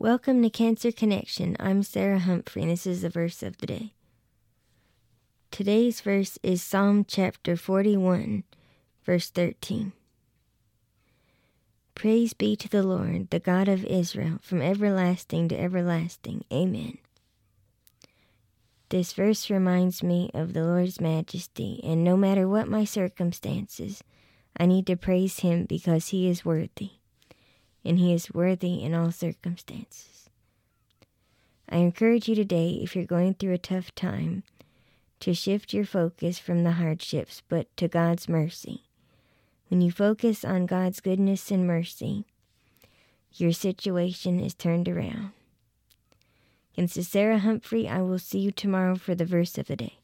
Welcome to Cancer Connection. I'm Sarah Humphrey, and this is the verse of the day. Today's verse is Psalm chapter 41, verse 13. Praise be to the Lord, the God of Israel, from everlasting to everlasting. Amen. This verse reminds me of the Lord's majesty, and no matter what my circumstances, I need to praise Him because He is worthy and He is worthy in all circumstances. I encourage you today, if you're going through a tough time, to shift your focus from the hardships but to God's mercy. When you focus on God's goodness and mercy, your situation is turned around. And so, Sarah Humphrey, I will see you tomorrow for the verse of the day.